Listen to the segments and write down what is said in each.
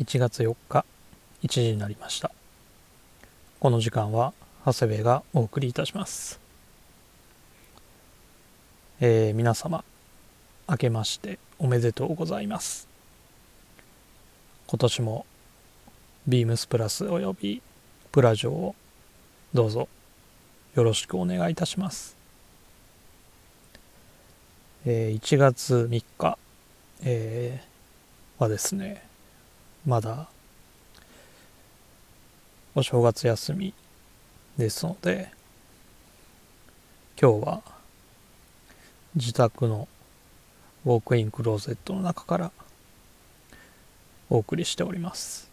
1月4日1時になりました。この時間は長谷部がお送りいたします。えー、皆様明けましておめでとうございます。今年もビームスプラスおよびプラジオをどうぞよろしくお願いいたします、えー、1月3日、えー、はですねまだお正月休みですので今日は自宅のウォークインクローゼットの中からお送りしております。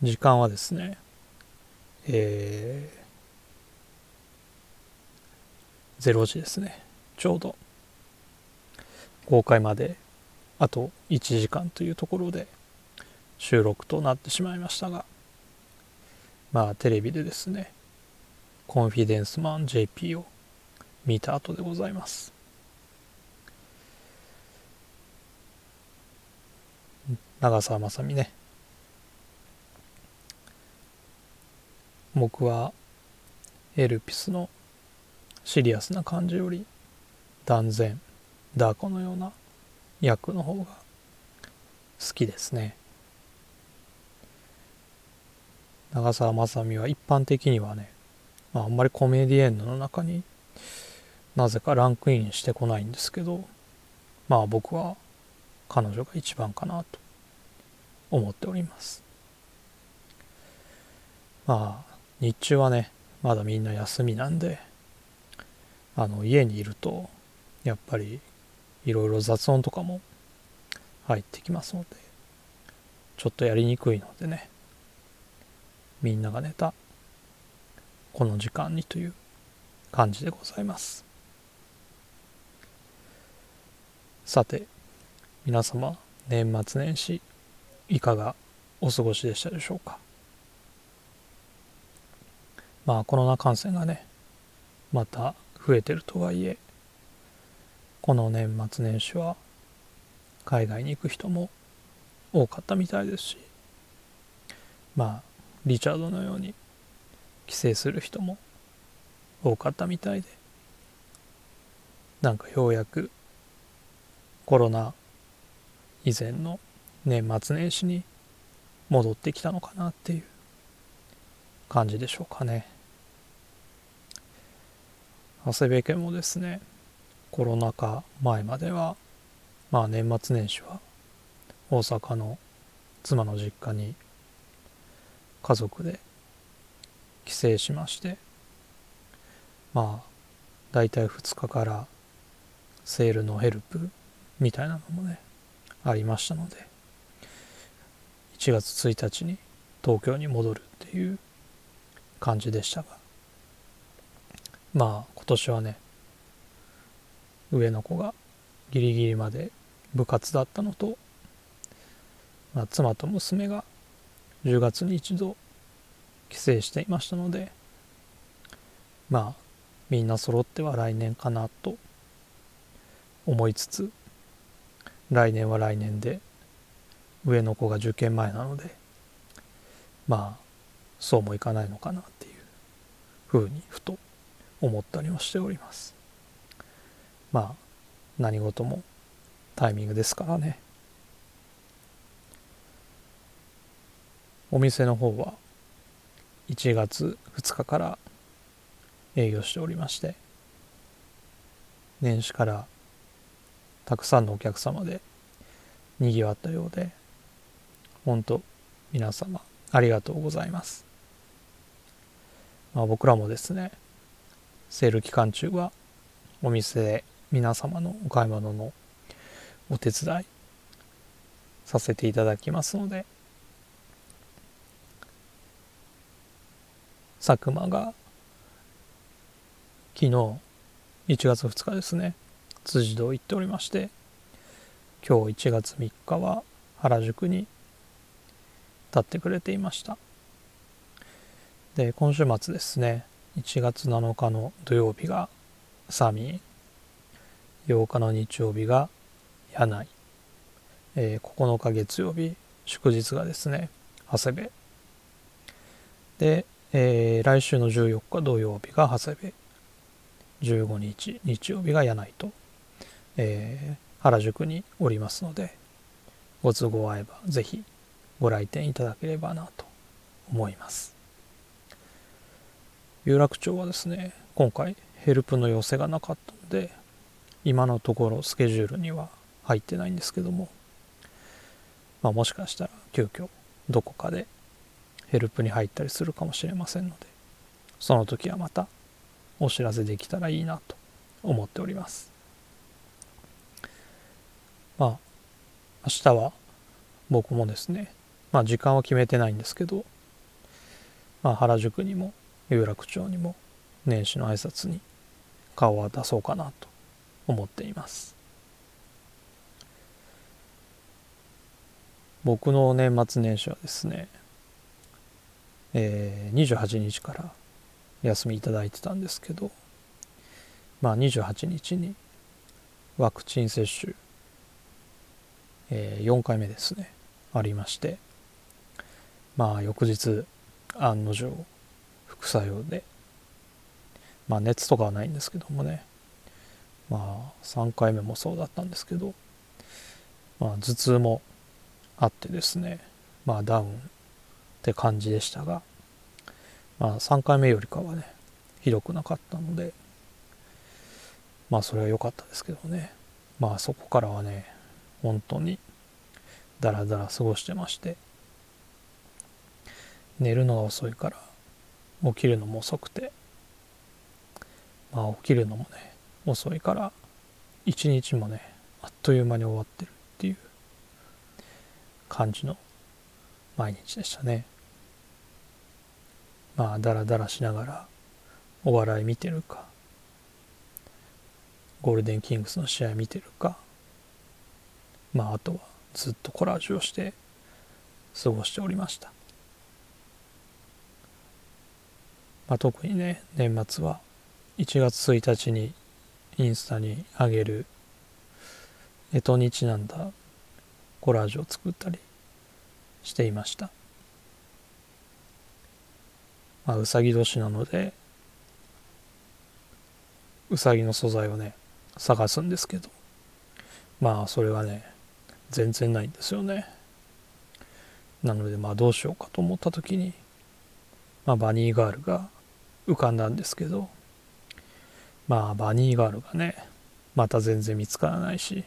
時間はですねえー、0時ですね。ちょうど公開まであと1時間というところで収録となってしまいましたがまあテレビでですねコンフィデンスマン JP を見た後でございます。長澤まさみね。僕はエルピスのシリアスな感じより断然ダーコのような役の方が好きですね。長澤まさみは一般的にはね、まあ、あんまりコメディエンヌの中になぜかランクインしてこないんですけどまあ僕は彼女が一番かなと思っております。まあ日中はねまだみんな休みなんであの家にいるとやっぱりいろいろ雑音とかも入ってきますのでちょっとやりにくいのでねみんなが寝たこの時間にという感じでございます。さて皆様年末年始いかがお過ごしでしたでしょうか？まあコロナ感染がねまた増えてるとはいえこの年末年始は海外に行く人も多かったみたいですしまあリチャードのように帰省する人も多かったみたいでなんかようやくコロナ以前の年末年始に戻ってきたのかなっていう感じでしょうかね。長谷部家もですねコロナ禍前まではまあ年末年始は大阪の妻の実家に家族で帰省しましてまあ大体2日からセールのヘルプみたいなのもねありましたので1月1日に東京に戻るっていう感じでしたがまあ今年はね上の子がギリギリまで部活だったのと、まあ、妻と娘が10月に一度帰省していましたのでまあみんな揃っては来年かなと思いつつ来年は来年で上の子が受験前なのでまあそうもいかないのかなっていうふうにふと思ったりもしております。まあ何事もタイミングですからね。お店の方は1月2日から営業しておりまして年始からたくさんのお客様でにぎわったようで本当皆様ありがとうございます、まあ、僕らもですねセール期間中はお店で皆様のお買い物のお手伝いさせていただきますので佐久間が昨日1月2日ですね辻堂行っておりまして今日1月3日は原宿に立ってくれていました。で今週末ですね1月7日の土曜日がサミー8日の日曜日が柳井。えー、9日月曜日祝日がですね長谷部。で、えー、来週の14日土曜日が長谷部。15日日曜日が柳井と、えー、原宿におりますのでご都合合えばぜひご来店いただければなと思います。有楽町はですね今回ヘルプの要請がなかったので今のところスケジュールには入ってないんですけども、まあ、もしかしたら急遽どこかでヘルプに入ったりするかもしれませんのでその時はまたお知らせできたらいいなと思っております。まあ明日は僕もですねまあ時間は決めてないんですけど、まあ、原宿にも有楽町にも年始の挨拶に顔を出そうかなと思っています。僕の年末年始はですね、えー、28日から休みいただいてたんですけどまあ28日にワクチン接種、えー、4回目ですねありましてまあ翌日案の定副作用でまあ熱とかはないんですけどもねまあ3回目もそうだったんですけどまあ頭痛もあってですねまあダウンって感じでしたがまあ3回目よりかはねひどくなかったのでまあそれは良かったですけどね。まあそこからはね本当にダラダラ過ごしてまして寝るのが遅いから起きるのも遅くてまあ起きるのもね遅いから一日もねあっという間に終わってるっていう感じの毎日でしたね。まあダラダラしながらお笑い見てるかゴールデンキングスの試合見てるかまああとはずっとコラージュをして過ごしておりました、まあ、特にね年末は1月1日にインスタに上げる干支にちなんだコラージュを作ったりしていました。まあうさぎ年なのでうさぎの素材をね探すんですけどまあそれがね全然ないんですよね。なのでまあどうしようかと思った時にまあバニーガールが浮かんだんですけどまあバニーガールがねまた全然見つからないし。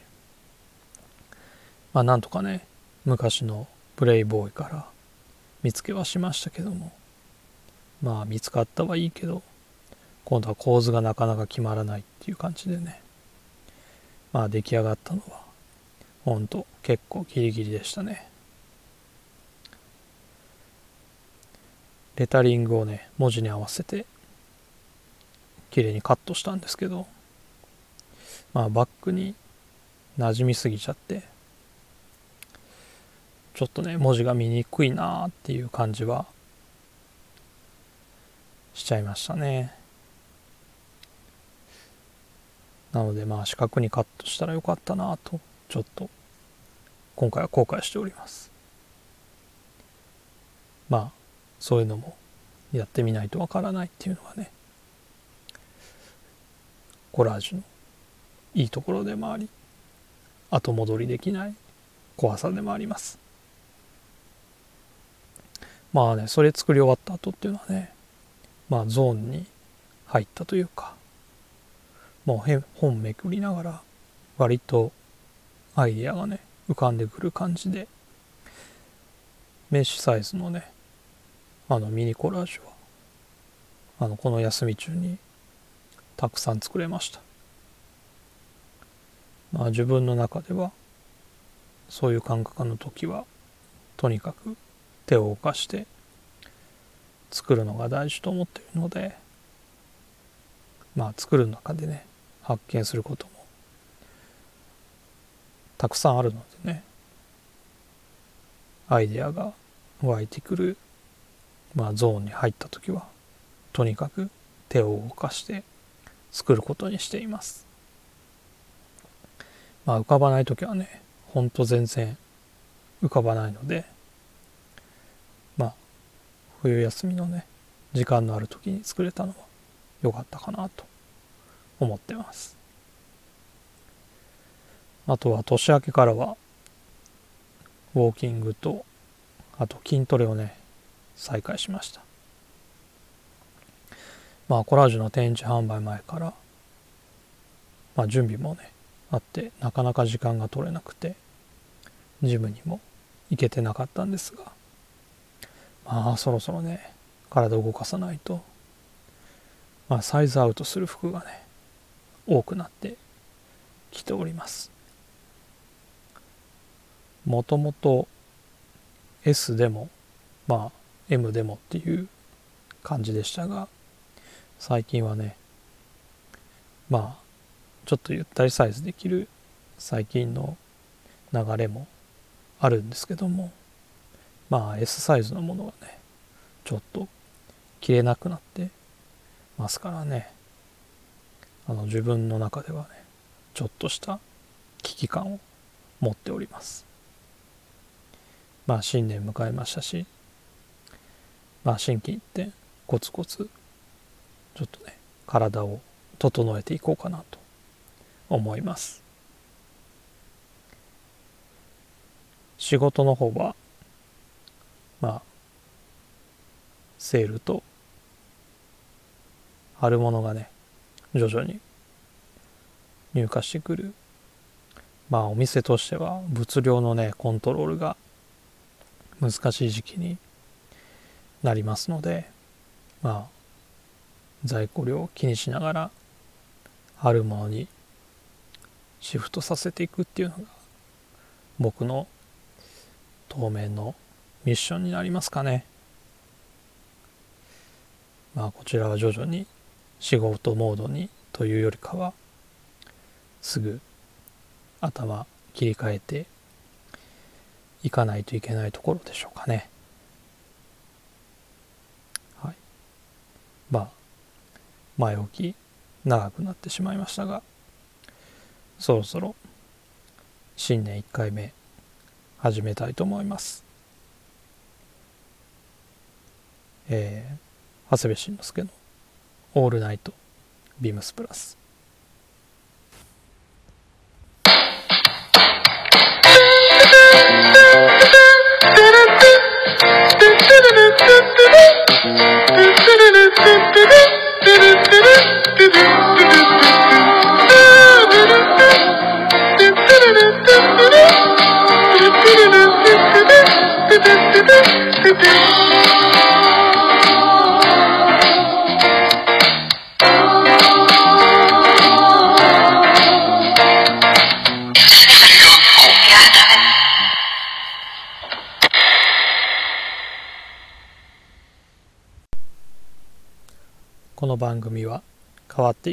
まあなんとかね昔のプレイボーイから見つけはしましたけども。まあ見つかったはいいけど今度は構図がなかなか決まらないっていう感じでね。まあ出来上がったのはほんと結構ギリギリでしたね。レタリングをね文字に合わせて綺麗にカットしたんですけどまあバックに馴染みすぎちゃってちょっとね文字が見にくいなっていう感じはしちゃいましたね。なのでまあ四角にカットしたらよかったなとちょっと今回は後悔しております。まあそういうのもやってみないとわからないっていうのがねコラージュのいいところでもあり後戻りできない怖さでもあります。まあねそれ作り終わった後っていうのはねまあゾーンに入ったというかもう本めくりながら割とアイデアがね浮かんでくる感じでメッシュサイズのねあのミニコラージュはあのこの休み中にたくさん作れました。まあ自分の中ではそういう感覚の時はとにかく手を動かして作るのが大事と思っているのでまあ作る中でね発見することもたくさんあるのでねアイデアが湧いてくる、まあ、ゾーンに入った時はとにかく手を動かして作ることにしています。まあ、浮かばない時はねほんと全然浮かばないのでまあ冬休みのね時間のある時に作れたのは良かったかなと思ってますあとは年明けからはウォーキングとあと筋トレをね再開しましたまあコラージュの展示販売前からまあ準備もねあってなかなか時間が取れなくてジムにも行けてなかったんですがまあそろそろね体を動かさないとまあサイズアウトする服がね多くなってきております。もともと S でもまあ M でもっていう感じでしたが最近はねまあちょっとゆったりサイズできる最近の流れもあるんですけどもまあ S サイズのものがねちょっと着れなくなってますからね。あの自分の中ではねちょっとした危機感を持っております。まあ新年迎えましたしまあ心機一転コツコツちょっとね体を整えていこうかなと思います。仕事の方はまあセールと春物がね徐々に入荷してくる。まあお店としては物量のねコントロールが難しい時期になりますのでまあ在庫量を気にしながらあるものにシフトさせていくっていうのが僕の当面のミッションになりますかねまあこちらは徐々に仕事モードにというよりかはすぐ頭切り替えていかないといけないところでしょうかね。はい。まあ前置き長くなってしまいましたがそろそろ新年1回目始めたいと思います。えー、長谷部慎之介の「オールナイトビームスプラス」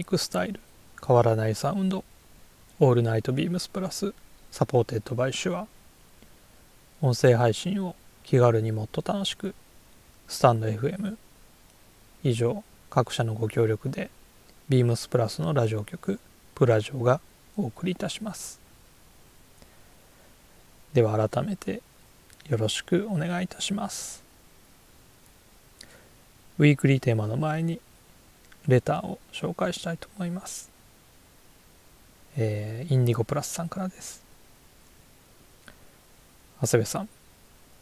変わっていくスタイル。変わらないサウンド。オールナイトビームスプラス。 supported by SHURE。音声配信を気軽にもっと楽しく。 stand.fm 以上各社のご協力でビームスプラスのラジオ局プラジオがお送りいたします。では改めてよろしくお願いいたします。ウィークリーテーマの前にレターを紹介したいと思います。えー、インディゴプラスさんからです。長谷部さん、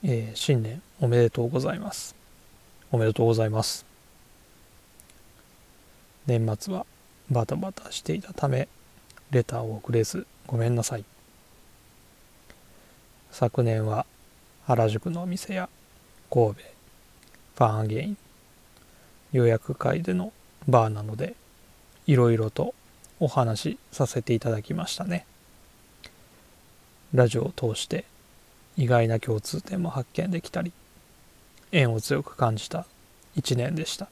えー、新年おめでとうございます。おめでとうございます。年末はバタバタしていたため、レターを送れずごめんなさい。昨年は原宿のお店や神戸、ファンアゲイン、予約会でのバーなのでいろいろとお話しさせていただきましたね。ラジオを通して意外な共通点も発見できたり縁を強く感じた一年でした。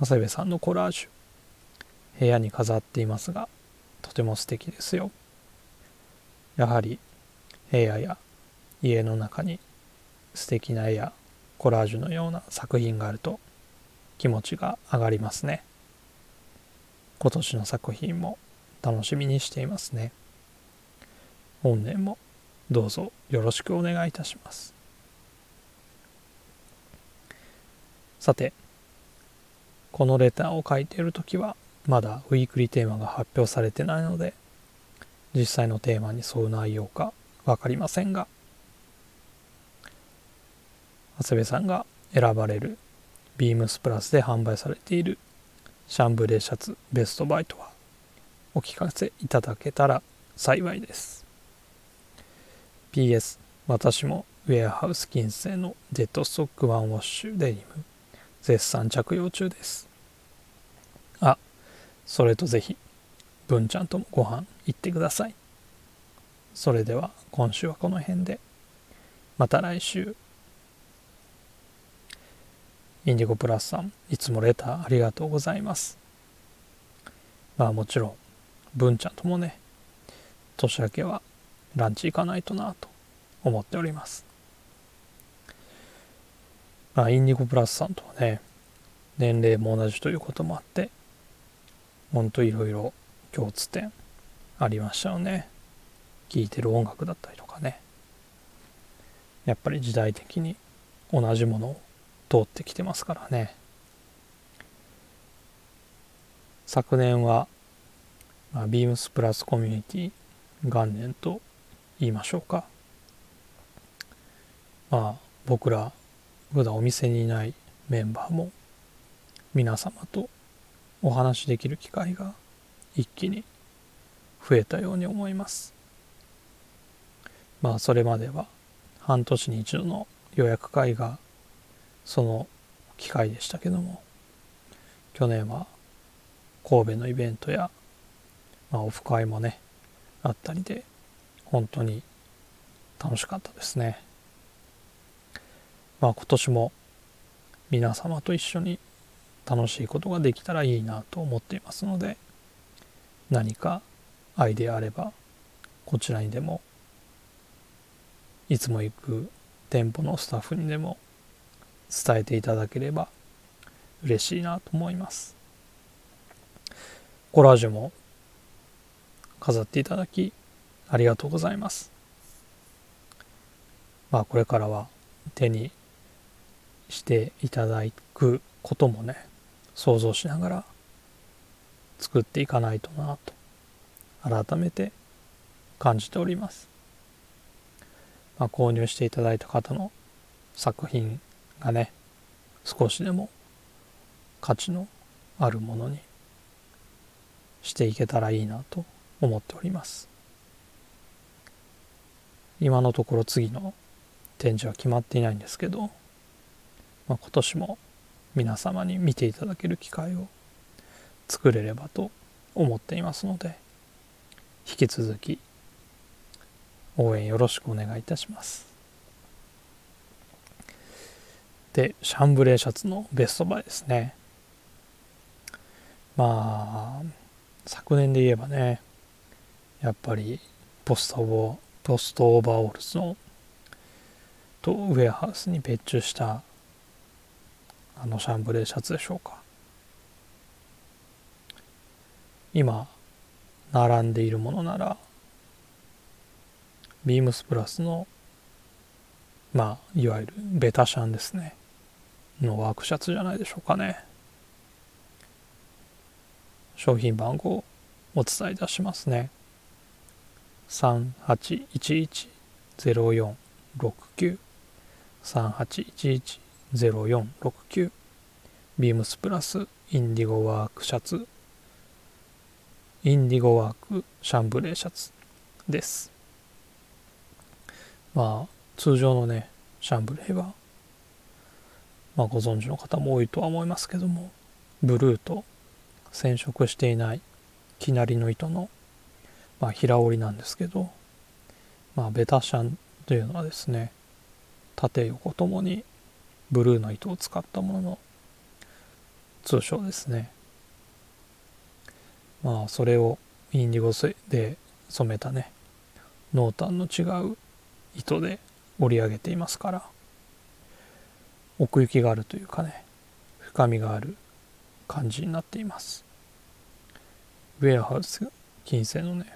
長谷部さんのコラージュ部屋に飾っていますがとても素敵ですよ。やはり部屋や家の中に素敵な絵やコラージュのような作品があると気持ちが上がりますね。今年の作品も楽しみにしていますね。本年もどうぞよろしくお願いいたします。さてこのレターを書いている時はまだウィークリーテーマが発表されてないので実際のテーマに沿う内容か分かりませんが長谷部さんが選ばれるビームスプラスで販売されているシャンブレーシャツベストバイ等はお聞かせいただけたら幸いです。PS 私もウェアハウス金星のデッドストックワンウォッシュデニム絶賛着用中です。あそれとぜひ文ちゃんともご飯行ってください。それでは今週はこの辺で。また来週。インディゴプラスさんいつもレターありがとうございます。まあもちろん文ちゃんともね年明けはランチ行かないとなと思っております。まあインディゴプラスさんとはね年齢も同じということもあってほんといろいろ共通点ありましたよね。聴いてる音楽だったりとかね。やっぱり時代的に同じものを通ってきてますからね。昨年は、まあ、ビームスプラスコミュニティ元年と言いましょうか。まあ僕ら普段お店にいないメンバーも皆様とお話しできる機会が一気に増えたように思います。まあそれまでは半年に一度の予約会がその機会でしたけども去年は神戸のイベントや、まあ、オフ会もねあったりで本当に楽しかったですね。まあ今年も皆様と一緒に楽しいことができたらいいなと思っていますので何かアイデアあればこちらにでもいつも行く店舗のスタッフにでも伝えていただければ嬉しいなと思います。コラージュも飾っていただきありがとうございます。まあこれからは手にしていただくこともね想像しながら作っていかないとなと改めて感じております、まあ、購入していただいた方の作品がね少しでも価値のあるものにしていけたらいいなと思っております。今のところ次の展示は決まっていないんですけど、まあ、今年も皆様に見ていただける機会を作れればと思っていますので引き続き応援よろしくお願いいたします。でシャンブレーシャツのベストバイですね。まあ昨年で言えばねやっぱりポストオポストオーバーオールズのとウェアハウスに別注したあのシャンブレーシャツでしょうか。今並んでいるものならビームスプラスのまあいわゆるベタシャンですね。のワークシャツじゃないでしょうかね。商品番号お伝えいたしますね。3811-0469 3811 0469ビームスプラスインディゴワークシャツ。インディゴワークシャンブレーシャツです。まあ通常のねシャンブレーはまあご存知の方も多いとは思いますけどもブルーと染色していないきなりの糸の、まあ、平織りなんですけどまあベタシャンというのはですね縦横ともにブルーの糸を使ったものの通称ですね。まあそれをインディゴで染めたね濃淡の違う糸で織り上げていますから。奥行きがあるというかね深みがある感じになっています。ウェアハウス金星のね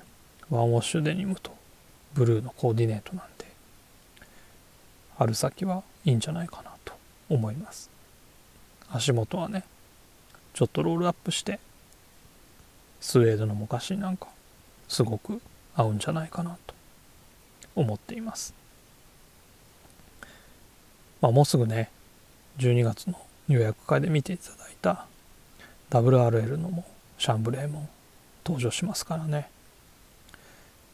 ワンウォッシュデニムとブルーのコーディネートなんで春先はいいんじゃないかなと思います。足元はねちょっとロールアップしてスウェードのモカシなんかすごく合うんじゃないかなと思っています。まあもうすぐね12月の予約会で見ていただいた WRL のもシャンブレーも登場しますからね。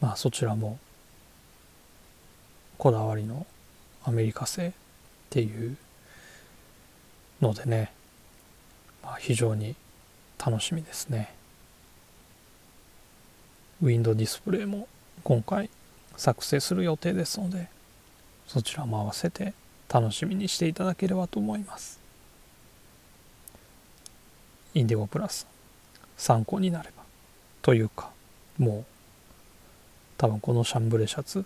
まあそちらもこだわりのアメリカ製っていうのでね、まあ、非常に楽しみですね。ウィンドディスプレイも今回作成する予定ですのでそちらも合わせて楽しみにしていただければと思います。インディゴプラス。参考になればというかもう多分このシャンブレシャツ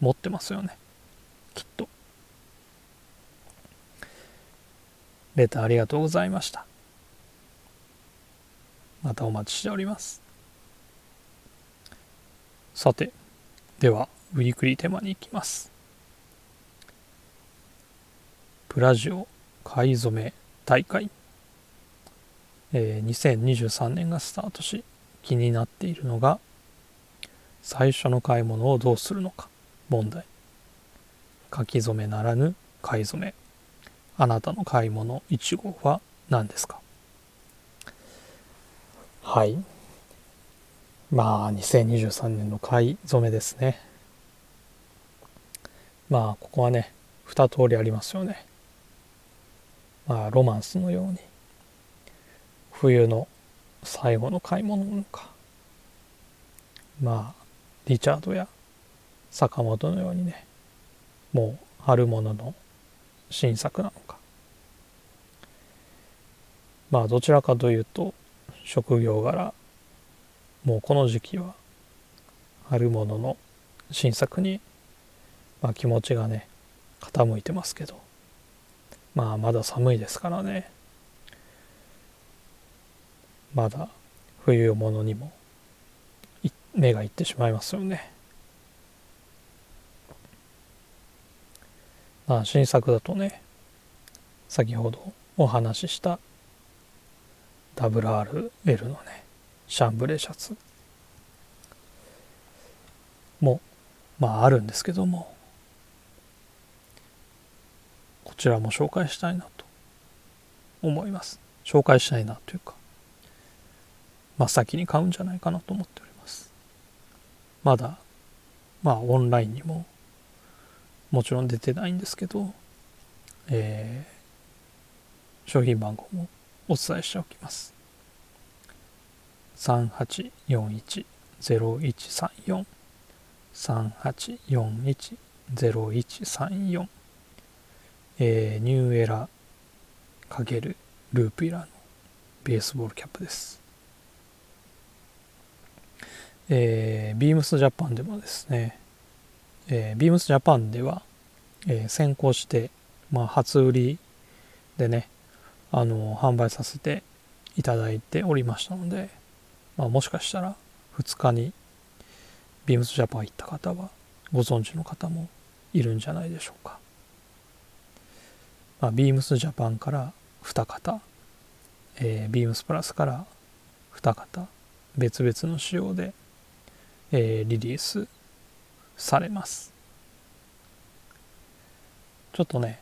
持ってますよね。きっと。レターありがとうございました。またお待ちしております。さてではウィークリーテーマに行きます。プラジオ買い初め大会。えー、2023年がスタートし気になっているのが最初の買い物をどうするのか。問題。書き初めならぬ買い初め。あなたの買い物1号は何ですか？はい。まあ2023年の買い初めですね。まあここはね2通りありますよね。まあロマンスのように冬の最後の買い物なのか。まあリチャードや坂本のようにねもう春物の新作なのか。まあどちらかというと職業柄もうこの時期は春物の新作に、まあ、気持ちがね傾いてますけど。まあまだ寒いですからねまだ冬物にも目がいってしまいますよね。まあ新作だとね先ほどお話しした WRL のねシャンブレシャツもまああるんですけどもこちらも紹介したいなと思います。紹介したいなというか真っ先に買うんじゃないかなと思っております。まだまあオンラインにももちろん出てないんですけど、えー、商品番号もお伝えしておきます。3841-0134 3841-0134えー、ニューエラ×ループイラーのベースボールキャップですえー、ビームスジャパンでもですね、えー、ビームスジャパンでは、えー、先行して、まあ、初売りでね、あの販売させていただいておりましたので、まあ、もしかしたら2日にビームスジャパン行った方はご存知の方もいるんじゃないでしょうか。まあ、ビームスジャパンから2方、えー、ビームスプラスから2方別々の仕様でえー、リリースされます。ちょっとね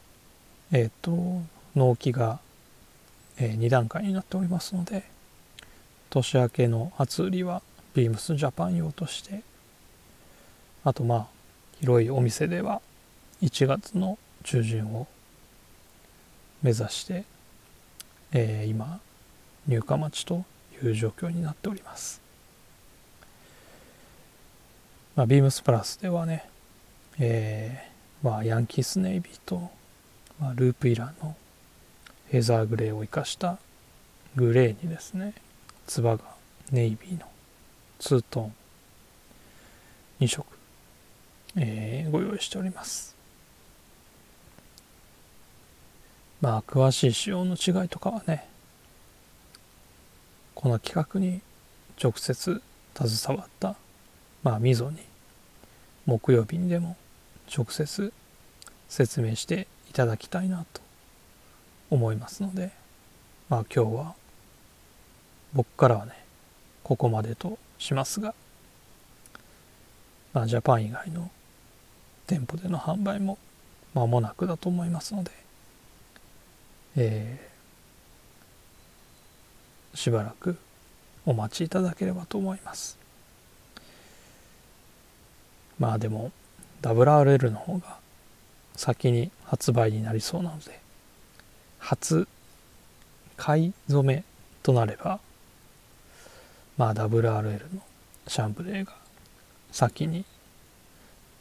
えっ、と納期が、えー、2段階になっておりますので年明けの初売りはビームスジャパン用としてあとまあ広いお店では1月の中旬を目指して、えー、今入荷待ちという状況になっております。まあ、ビームスプラスではね、えー、まあ、ヤンキースネイビーと、まあ、ループイラーのヘザーグレーを生かしたグレーにですねつばがネイビーのツートーン2色、えー、ご用意しております。まあ詳しい仕様の違いとかはねこの企画に直接携わったまあ溝に木曜日にでも直接説明していただきたいなと思いますのでまあ今日は僕からはねここまでとしますがまあジャパン以外の店舗での販売も間もなくだと思いますので、えー、しばらくお待ちいただければと思います。まあでも WRL の方が先に発売になりそうなので初買い初めとなればまあ WRL のシャンブレーが先に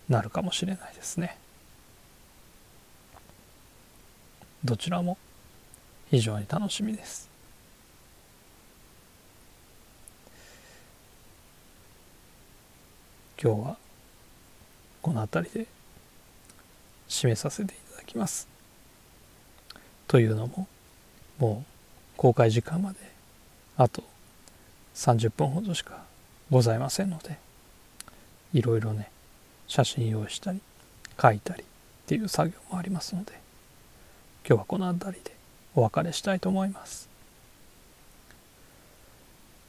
なるかもしれないですね。どちらも非常に楽しみです。今日はこの辺りで締めさせていただきます。というのももう公開時間まであと30分ほどしかございませんのでいろいろね写真用意したり書いたりっていう作業もありますので今日はこの辺りでお別れしたいと思います。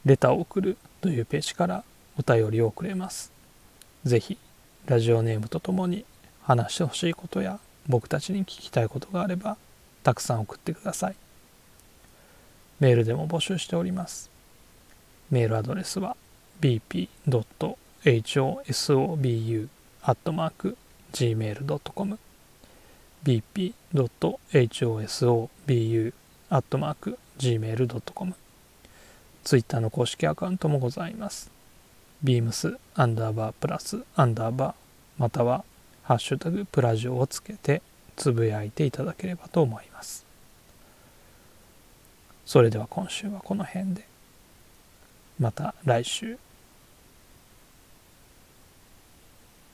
レターを送るというページからお便りをくれます。ぜひラジオネームとともに話してほしいことや僕たちに聞きたいことがあればたくさん送ってください。メールでも募集しております。メールアドレスは bp.hosobu.gmail.com bp.hosobu.gmail.com ツイッターの公式アカウントもございます。beams アンダーバープラスアンダーバーまたはハッシュタグプラジオをつけてつぶやいていただければと思います。それでは今週はこの辺でまた来週